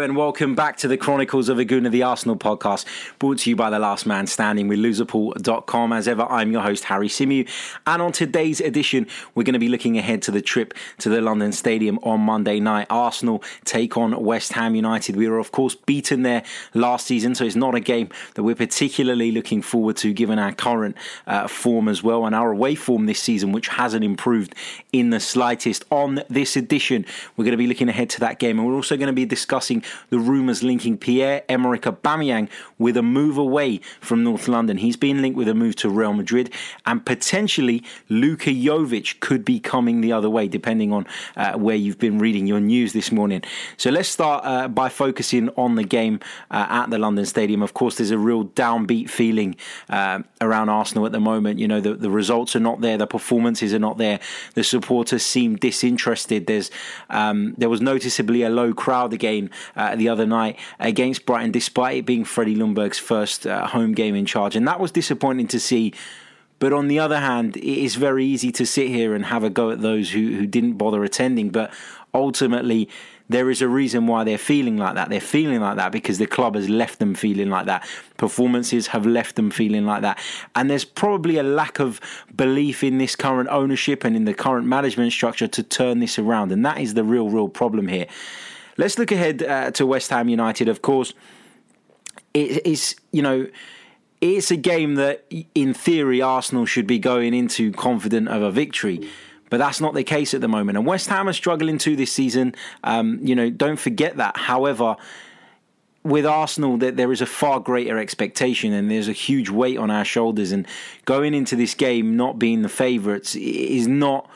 And welcome back to the Chronicles of Akhuna, the Arsenal podcast, brought to you by The Last Man Standing with loserpool.com. As ever, I'm your host, Harry Symeou. And on today's edition, we're going to be looking ahead to the trip to the London Stadium on Monday night. Arsenal take on West Ham United. We were, of course, beaten there last season, so it's not a game that we're particularly looking forward to given our current uh, form as well and our away form this season, which hasn't improved in the slightest. On this edition, we're going to be looking ahead to that game, and we're also going to be discussing the rumours linking Pierre Emerick Aubameyang with a move away from North London. He's been linked with a move to Real Madrid, and potentially Luka Jovic could be coming the other way, depending on uh, where you've been reading your news this morning. So let's start uh, by focusing on the game uh, at the London Stadium. Of course, there's a real downbeat feeling uh, around Arsenal at the moment. You know, the, the results are not there, the performances are not there, the supporters seem disinterested. There's um, there was noticeably a low crowd again uh, the other night against Brighton, despite it being Freddie Ljungberg's first uh, home game in charge. And that was disappointing to see. But on the other hand, it is very easy to sit here and have a go at those who, who didn't bother attending. But ultimately, there is a reason why they're feeling like that. They're feeling like that because the club has left them feeling like that. Performances have left them feeling like that. And there's probably a lack of belief in this current ownership and in the current management structure to turn this around. And that is the real, real problem here. Let's look ahead uh, to West Ham United. Of course, it is you know it's a game that in theory Arsenal should be going into confident of a victory. But that's not the case at the moment. And West Ham are struggling too this season. Um, you know, don't forget that. However, with Arsenal, that there is a far greater expectation and there's a huge weight on our shoulders. And going into this game not being the favourites is not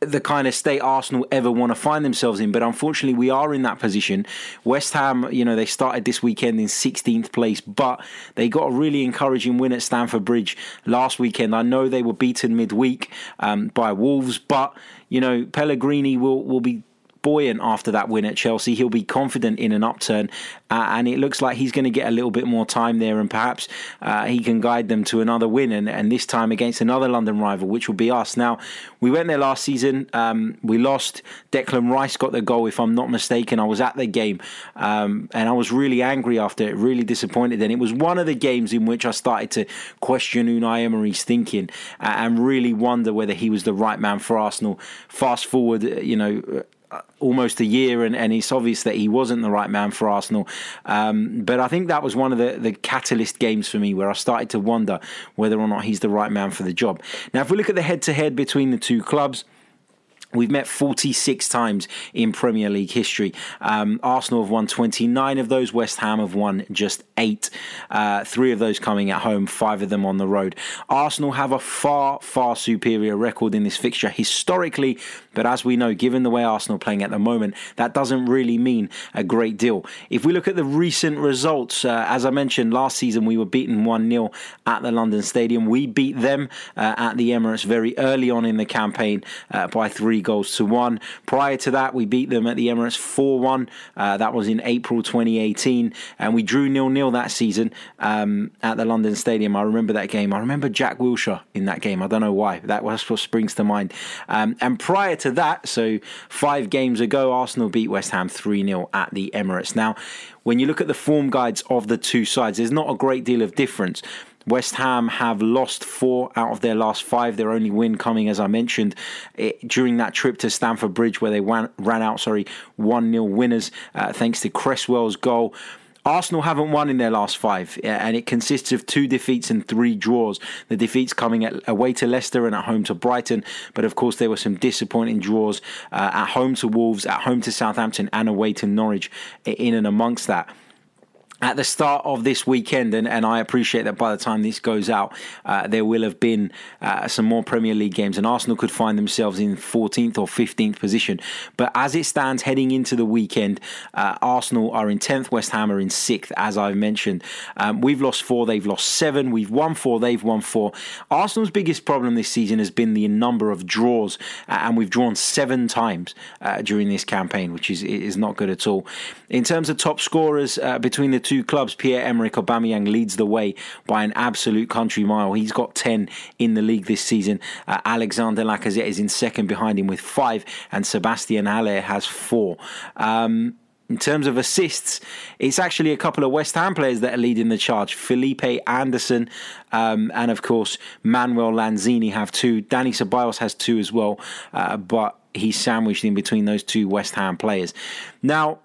the kind of state Arsenal ever want to find themselves in. But unfortunately, we are in that position. West Ham, you know, they started this weekend in 16th place, but they got a really encouraging win at Stamford Bridge last weekend. I know they were beaten midweek um, by Wolves, but you know, Pellegrini will will be buoyant after that win at Chelsea. He'll be confident in an upturn, uh, and it looks like he's going to get a little bit more time there, and perhaps uh, he can guide them to another win, and, and this time against another London rival, which will be us. Now, we went there last season. Um, we lost. Declan Rice got the goal, if I'm not mistaken. I was at the game, um, and I was really angry after it, really disappointed. And it was one of the games in which I started to question Unai Emery's thinking uh, and really wonder whether he was the right man for Arsenal. Fast forward, you know almost a year, and, and it's obvious that he wasn't the right man for Arsenal. Um, but I think that was one of the, the catalyst games for me where I started to wonder whether or not he's the right man for the job. Now, if we look at the head to head between the two clubs, We've met 46 times in Premier League history. Um, Arsenal have won 29 of those. West Ham have won just eight. Uh, three of those coming at home, five of them on the road. Arsenal have a far, far superior record in this fixture historically, but as we know, given the way Arsenal are playing at the moment, that doesn't really mean a great deal. If we look at the recent results, uh, as I mentioned, last season we were beaten 1 0 at the London Stadium. We beat them uh, at the Emirates very early on in the campaign uh, by three three goals to one. Prior to that, we beat them at the Emirates 4 1. Uh, that was in April 2018. And we drew nil nil that season um, at the London Stadium. I remember that game. I remember Jack Wilshere in that game. I don't know why. That was what springs to mind. Um, and prior to that, so five games ago, Arsenal beat West Ham 3 0 at the Emirates. Now, when you look at the form guides of the two sides, there's not a great deal of difference. West Ham have lost four out of their last five. Their only win coming, as I mentioned, it, during that trip to Stamford Bridge where they ran, ran out, sorry, 1 0 winners uh, thanks to Cresswell's goal. Arsenal haven't won in their last five, and it consists of two defeats and three draws. The defeats coming at, away to Leicester and at home to Brighton, but of course there were some disappointing draws uh, at home to Wolves, at home to Southampton, and away to Norwich in and amongst that at the start of this weekend, and, and I appreciate that by the time this goes out, uh, there will have been uh, some more Premier League games, and Arsenal could find themselves in 14th or 15th position. But as it stands heading into the weekend, uh, Arsenal are in 10th, West Ham are in 6th, as I've mentioned. Um, we've lost four, they've lost seven, we've won four, they've won four. Arsenal's biggest problem this season has been the number of draws, uh, and we've drawn seven times uh, during this campaign, which is, is not good at all. In terms of top scorers uh, between the two clubs, Pierre Emerick Aubameyang leads the way by an absolute country mile. He's got 10 in the league this season. Uh, Alexander Lacazette is in second behind him with five, and Sebastian Haller has four. Um, in terms of assists, it's actually a couple of West Ham players that are leading the charge. Felipe Anderson um, and, of course, Manuel Lanzini have two. Dani Ceballos has two as well, uh, but he's sandwiched in between those two West Ham players. Now,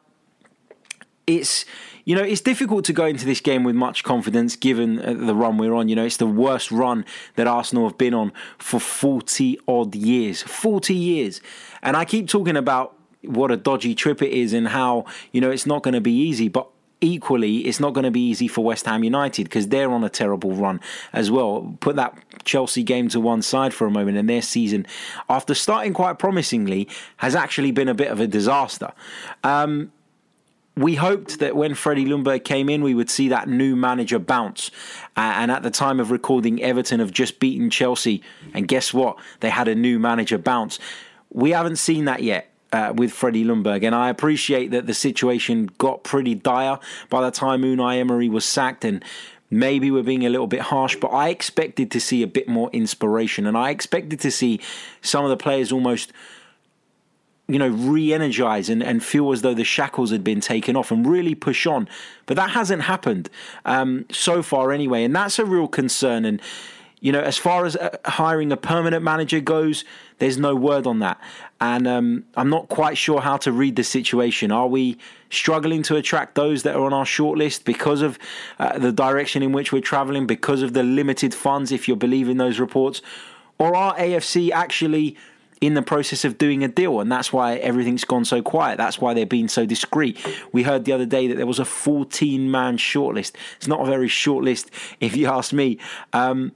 it's you know it's difficult to go into this game with much confidence given uh, the run we're on. You know it's the worst run that Arsenal have been on for 40 odd years 40 years. And I keep talking about what a dodgy trip it is and how you know it's not going to be easy but equally it's not going to be easy for West Ham United because they're on a terrible run as well. Put that Chelsea game to one side for a moment and their season after starting quite promisingly has actually been a bit of a disaster. Um, we hoped that when Freddie Ljungberg came in, we would see that new manager bounce. Uh, and at the time of recording, Everton have just beaten Chelsea. And guess what? They had a new manager bounce. We haven't seen that yet uh, with Freddie Ljungberg. And I appreciate that the situation got pretty dire by the time Unai Emery was sacked. And maybe we're being a little bit harsh, but I expected to see a bit more inspiration. And I expected to see some of the players almost you know, re-energize and, and feel as though the shackles had been taken off and really push on. But that hasn't happened um, so far anyway. And that's a real concern. And, you know, as far as uh, hiring a permanent manager goes, there's no word on that. And um, I'm not quite sure how to read the situation. Are we struggling to attract those that are on our shortlist because of uh, the direction in which we're traveling, because of the limited funds, if you're believing those reports? Or are AFC actually in the process of doing a deal, and that's why everything's gone so quiet. That's why they're being so discreet. We heard the other day that there was a 14 man shortlist. It's not a very short list, if you ask me. Um,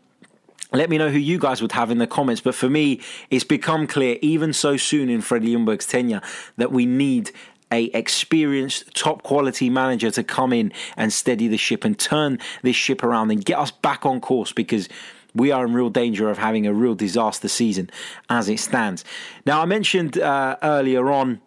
let me know who you guys would have in the comments. But for me, it's become clear, even so soon in Freddie Ljungberg's tenure, that we need a experienced top quality manager to come in and steady the ship and turn this ship around and get us back on course because we are in real danger of having a real disaster season as it stands. Now, I mentioned uh, earlier on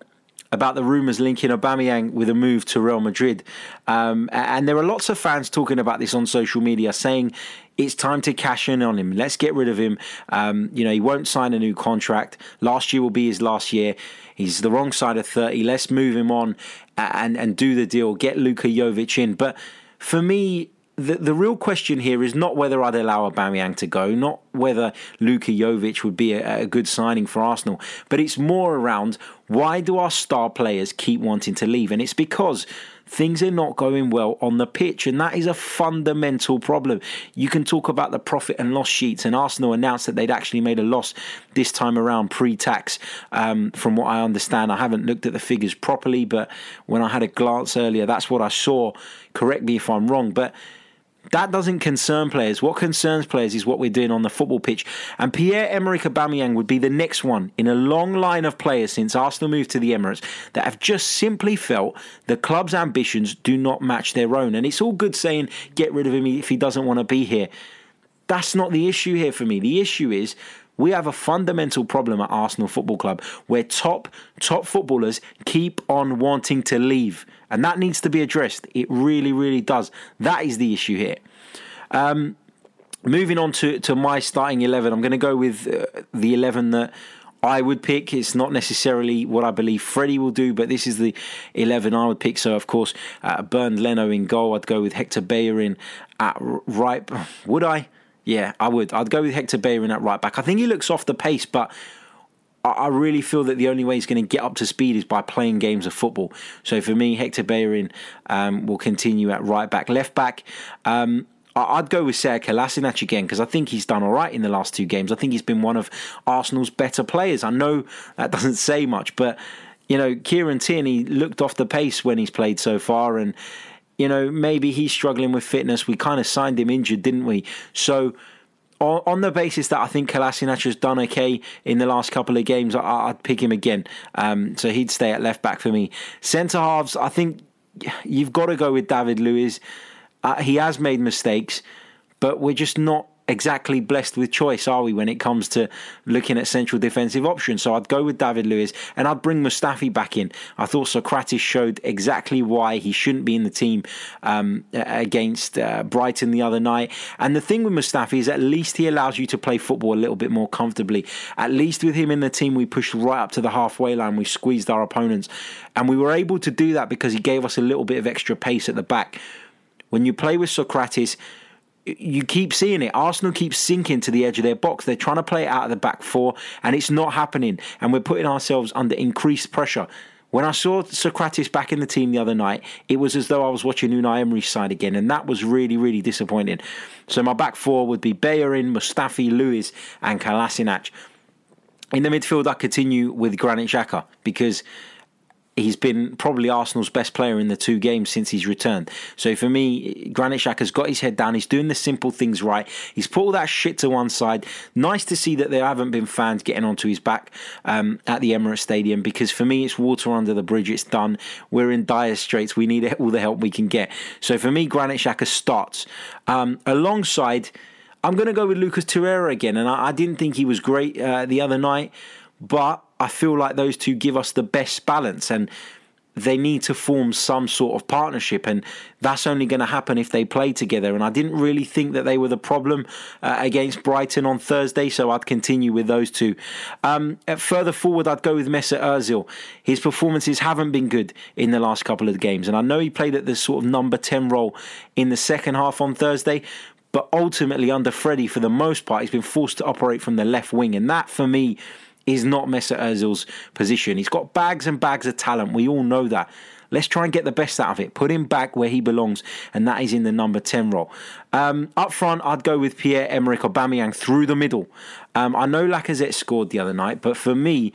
about the rumours linking Aubameyang with a move to Real Madrid. Um, and there are lots of fans talking about this on social media saying it's time to cash in on him. Let's get rid of him. Um, you know, he won't sign a new contract. Last year will be his last year. He's the wrong side of 30. Let's move him on and, and do the deal. Get Luka Jovic in. But for me, the, the real question here is not whether I'd allow Aubameyang to go, not whether Luka Jovic would be a, a good signing for Arsenal, but it's more around why do our star players keep wanting to leave? And it's because things are not going well on the pitch, and that is a fundamental problem. You can talk about the profit and loss sheets, and Arsenal announced that they'd actually made a loss this time around pre tax, um, from what I understand. I haven't looked at the figures properly, but when I had a glance earlier, that's what I saw. Correct me if I'm wrong, but that doesn't concern players. What concerns players is what we're doing on the football pitch. And Pierre-Emerick Aubameyang would be the next one in a long line of players since Arsenal moved to the Emirates that have just simply felt the club's ambitions do not match their own. And it's all good saying get rid of him if he doesn't want to be here. That's not the issue here for me. The issue is we have a fundamental problem at Arsenal Football Club where top top footballers keep on wanting to leave, and that needs to be addressed. It really, really does. That is the issue here. Um, moving on to to my starting eleven, I'm going to go with uh, the eleven that. I would pick. It's not necessarily what I believe Freddie will do, but this is the 11 I would pick. So, of course, uh, Bernd Leno in goal. I'd go with Hector Bellerin at right. Would I? Yeah, I would. I'd go with Hector Bellerin at right back. I think he looks off the pace, but I really feel that the only way he's going to get up to speed is by playing games of football. So for me, Hector Bellerin um, will continue at right back. Left back, um, I'd go with Sead Kolasinac again because I think he's done all right in the last two games. I think he's been one of Arsenal's better players. I know that doesn't say much, but you know, Kieran Tierney looked off the pace when he's played so far, and you know, maybe he's struggling with fitness. We kind of signed him injured, didn't we? So, on, on the basis that I think Kolasinac has done okay in the last couple of games, I, would pick him again. Um, so he'd stay at left back for me. Centre halves, I think you've got to go with David Luiz. Uh, he has made mistakes, but we're just not exactly blessed with choice, are we, when it comes to looking at central defensive options? So I'd go with David Luiz and I'd bring Mustafi back in. I thought Sokratis showed exactly why he shouldn't be in the team um, against uh, Brighton the other night. And the thing with Mustafi is at least he allows you to play football a little bit more comfortably. At least with him in the team, we pushed right up to the halfway line, we squeezed our opponents. And we were able to do that because he gave us a little bit of extra pace at the back. When you play with Sokratis, you keep seeing it. Arsenal keep sinking to the edge of their box. They're trying to play it out of the back four, and it's not happening. And we're putting ourselves under increased pressure. When I saw Sokratis back in the team the other night, it was as though I was watching Unai Emery's side again, and that was really, really disappointing. So my back four would be Bellerin, Mustafi, Luiz, and Kolasinac. In the midfield, I continue with Granit Xhaka because he's been probably Arsenal's best player in the two games since he's returned. So for me, Granit Xhaka's got his head down. He's doing the simple things right. He's put all that shit to one side. Nice to see that there haven't been fans getting onto his back um, at the Emirates Stadium because for me, it's water under the bridge. It's done. We're in dire straits. We need all the help we can get. So for me, Granit Xhaka starts um, alongside. I'm going to go with Lucas Torreira again, and I, I didn't think he was great uh, the other night, but I feel like those two give us the best balance and they need to form some sort of partnership and that's only going to happen if they play together. And I didn't really think that they were the problem uh, against Brighton on Thursday so I'd continue with those two. Um, further forward I'd go with Mesut Ozil. His performances haven't been good in the last couple of games and I know he played at the sort of number 10 role in the second half on Thursday but ultimately under Freddie for the most part he's been forced to operate from the left wing and that for me is not Mesut Ozil's position. He's got bags and bags of talent. We all know that. Let's try and get the best out of it. Put him back where he belongs, and that is in the number 10 role. Um, up front, I'd go with Pierre Emerick Aubameyang through the middle. Um, I know Lacazette scored the other night, but for me,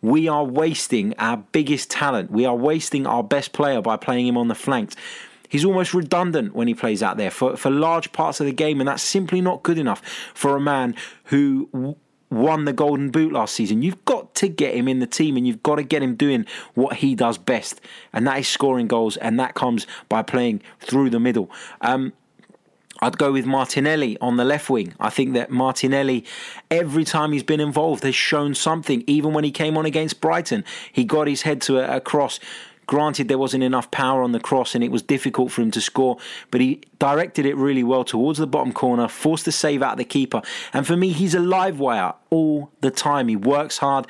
we are wasting our biggest talent. We are wasting our best player by playing him on the flanks. He's almost redundant when he plays out there for, for large parts of the game, and that's simply not good enough for a man who won the Golden Boot last season. You've got to get him in the team and you've got to get him doing what he does best, and that is scoring goals, and that comes by playing through the middle. Um, I'd go with Martinelli on the left wing. I think that Martinelli, every time he's been involved, has shown something. Even when he came on against Brighton, he got his head to a, a cross Granted, there wasn't enough power on the cross and it was difficult for him to score, but he directed it really well towards the bottom corner, forced the save out of the keeper. And for me, he's a live wire all the time. He works hard,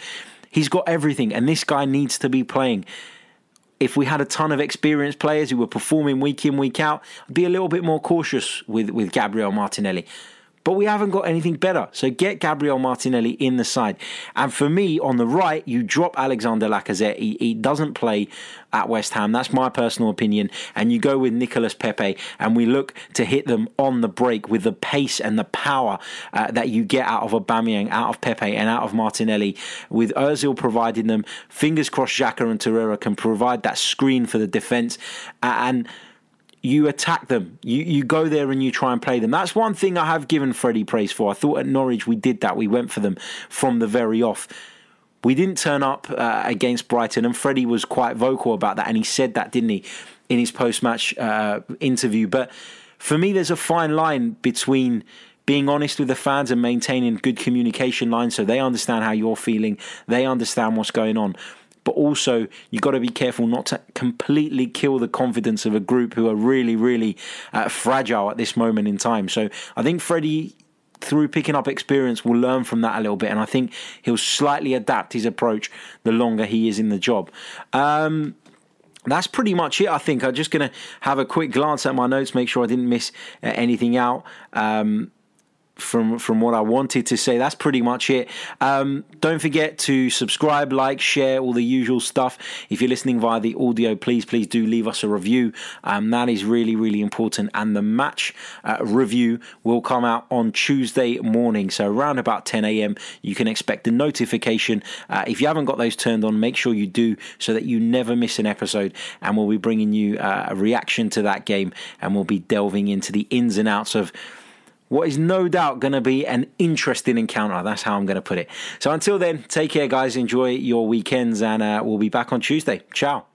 he's got everything, and this guy needs to be playing. If we had a ton of experienced players who were performing week in, week out, I'd be a little bit more cautious with, with Gabriel Martinelli. But we haven't got anything better. So get Gabriel Martinelli in the side. And for me, on the right, you drop Alexander Lacazette. He, he doesn't play at West Ham. That's my personal opinion. And you go with Nicolas Pepe, and we look to hit them on the break with the pace and the power uh, that you get out of Aubameyang, out of Pepe, and out of Martinelli. With Ozil providing them, fingers crossed, Xhaka and Torreira can provide that screen for the defence. And you attack them. You you go there and you try and play them. That's one thing I have given Freddie praise for. I thought at Norwich we did that. We went for them from the very off. We didn't turn up uh, against Brighton, and Freddie was quite vocal about that, and he said that, didn't he, in his post-match uh, interview. But for me, there's a fine line between being honest with the fans and maintaining good communication lines so they understand how you're feeling, they understand what's going on but also you've got to be careful not to completely kill the confidence of a group who are really, really uh, fragile at this moment in time. So I think Freddie through picking up experience will learn from that a little bit and I think he'll slightly adapt his approach the longer he is in the job. Um, that's pretty much it, I think. I'm just going to have a quick glance at my notes, make sure I didn't miss uh, anything out. Um, from from what I wanted to say. That's pretty much it. Um, don't forget to subscribe, like, share, all the usual stuff. If you're listening via the audio, please please do leave us a review. Um, that is really really important. And the match uh, review will come out on Tuesday morning, so around about 10 a.m. You can expect a notification. Uh, if you haven't got those turned on, make sure you do so that you never miss an episode. And we'll be bringing you uh, a reaction to that game, and we'll be delving into the ins and outs of what is no doubt going to be an interesting encounter. That's how I'm going to put it. So until then, take care, guys. Enjoy your weekends, and uh, we'll be back on Tuesday. Ciao.